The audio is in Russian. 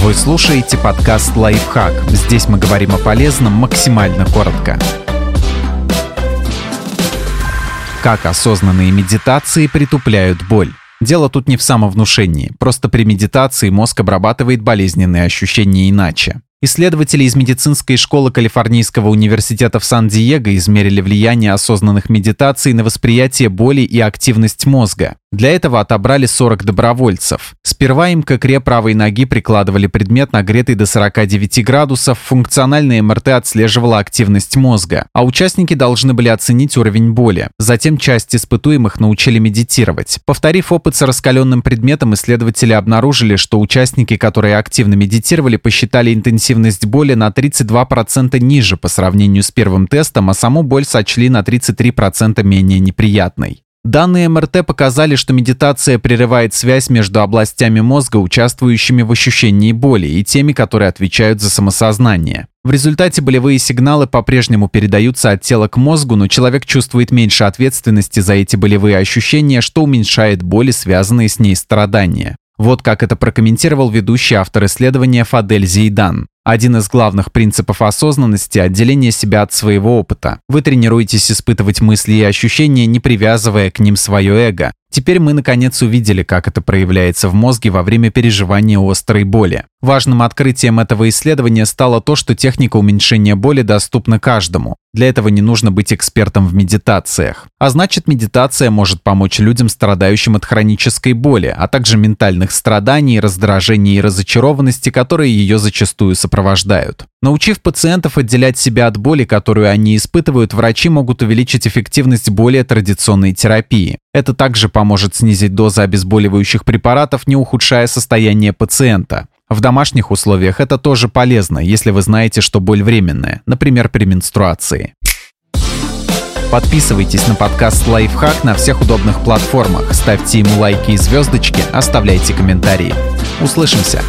Вы слушаете подкаст «Лайфхак». Здесь мы говорим о полезном максимально коротко. Как осознанные медитации притупляют боль. Дело тут не в самовнушении, просто при медитации мозг обрабатывает болезненные ощущения иначе. Исследователи из медицинской школы Калифорнийского университета в Сан-Диего измерили влияние осознанных медитаций на восприятие боли и активность мозга. Для этого отобрали 40 добровольцев. Сперва им к икре правой ноги прикладывали предмет, нагретый до 49 градусов, функциональная МРТ отслеживала активность мозга, а участники должны были оценить уровень боли. Затем часть испытуемых научили медитировать. Повторив опыт с раскаленным предметом, исследователи обнаружили, что участники, которые активно медитировали, посчитали интенсивность боли на 32% ниже по сравнению с первым тестом, а саму боль сочли на 33% менее неприятной. Данные МРТ показали, что медитация прерывает связь между областями мозга, участвующими в ощущении боли, и теми, которые отвечают за самосознание. В результате болевые сигналы по-прежнему передаются от тела к мозгу, но человек чувствует меньше ответственности за эти болевые ощущения, что уменьшает боли, связанные с ней страдания. Вот как это прокомментировал ведущий автор исследования Фадель Зейдан. Один из главных принципов осознанности – отделение себя от своего опыта. Вы тренируетесь испытывать мысли и ощущения, не привязывая к ним свое эго. Теперь мы наконец увидели, как это проявляется в мозге во время переживания острой боли. Важным открытием этого исследования стало то, что техника уменьшения боли доступна каждому. Для этого не нужно быть экспертом в медитациях. А значит, медитация может помочь людям, страдающим от хронической боли, а также ментальных страданий, раздражений и разочарованности, которые ее зачастую сопровождают. Научив пациентов отделять себя от боли, которую они испытывают, врачи могут увеличить эффективность более традиционной терапии. Это также поможет снизить дозы обезболивающих препаратов, не ухудшая состояние пациента. В домашних условиях это тоже полезно, если вы знаете, что боль временная, например, при менструации. Подписывайтесь на подкаст «Лайфхак» на всех удобных платформах, ставьте ему лайки и звездочки, оставляйте комментарии. Услышимся!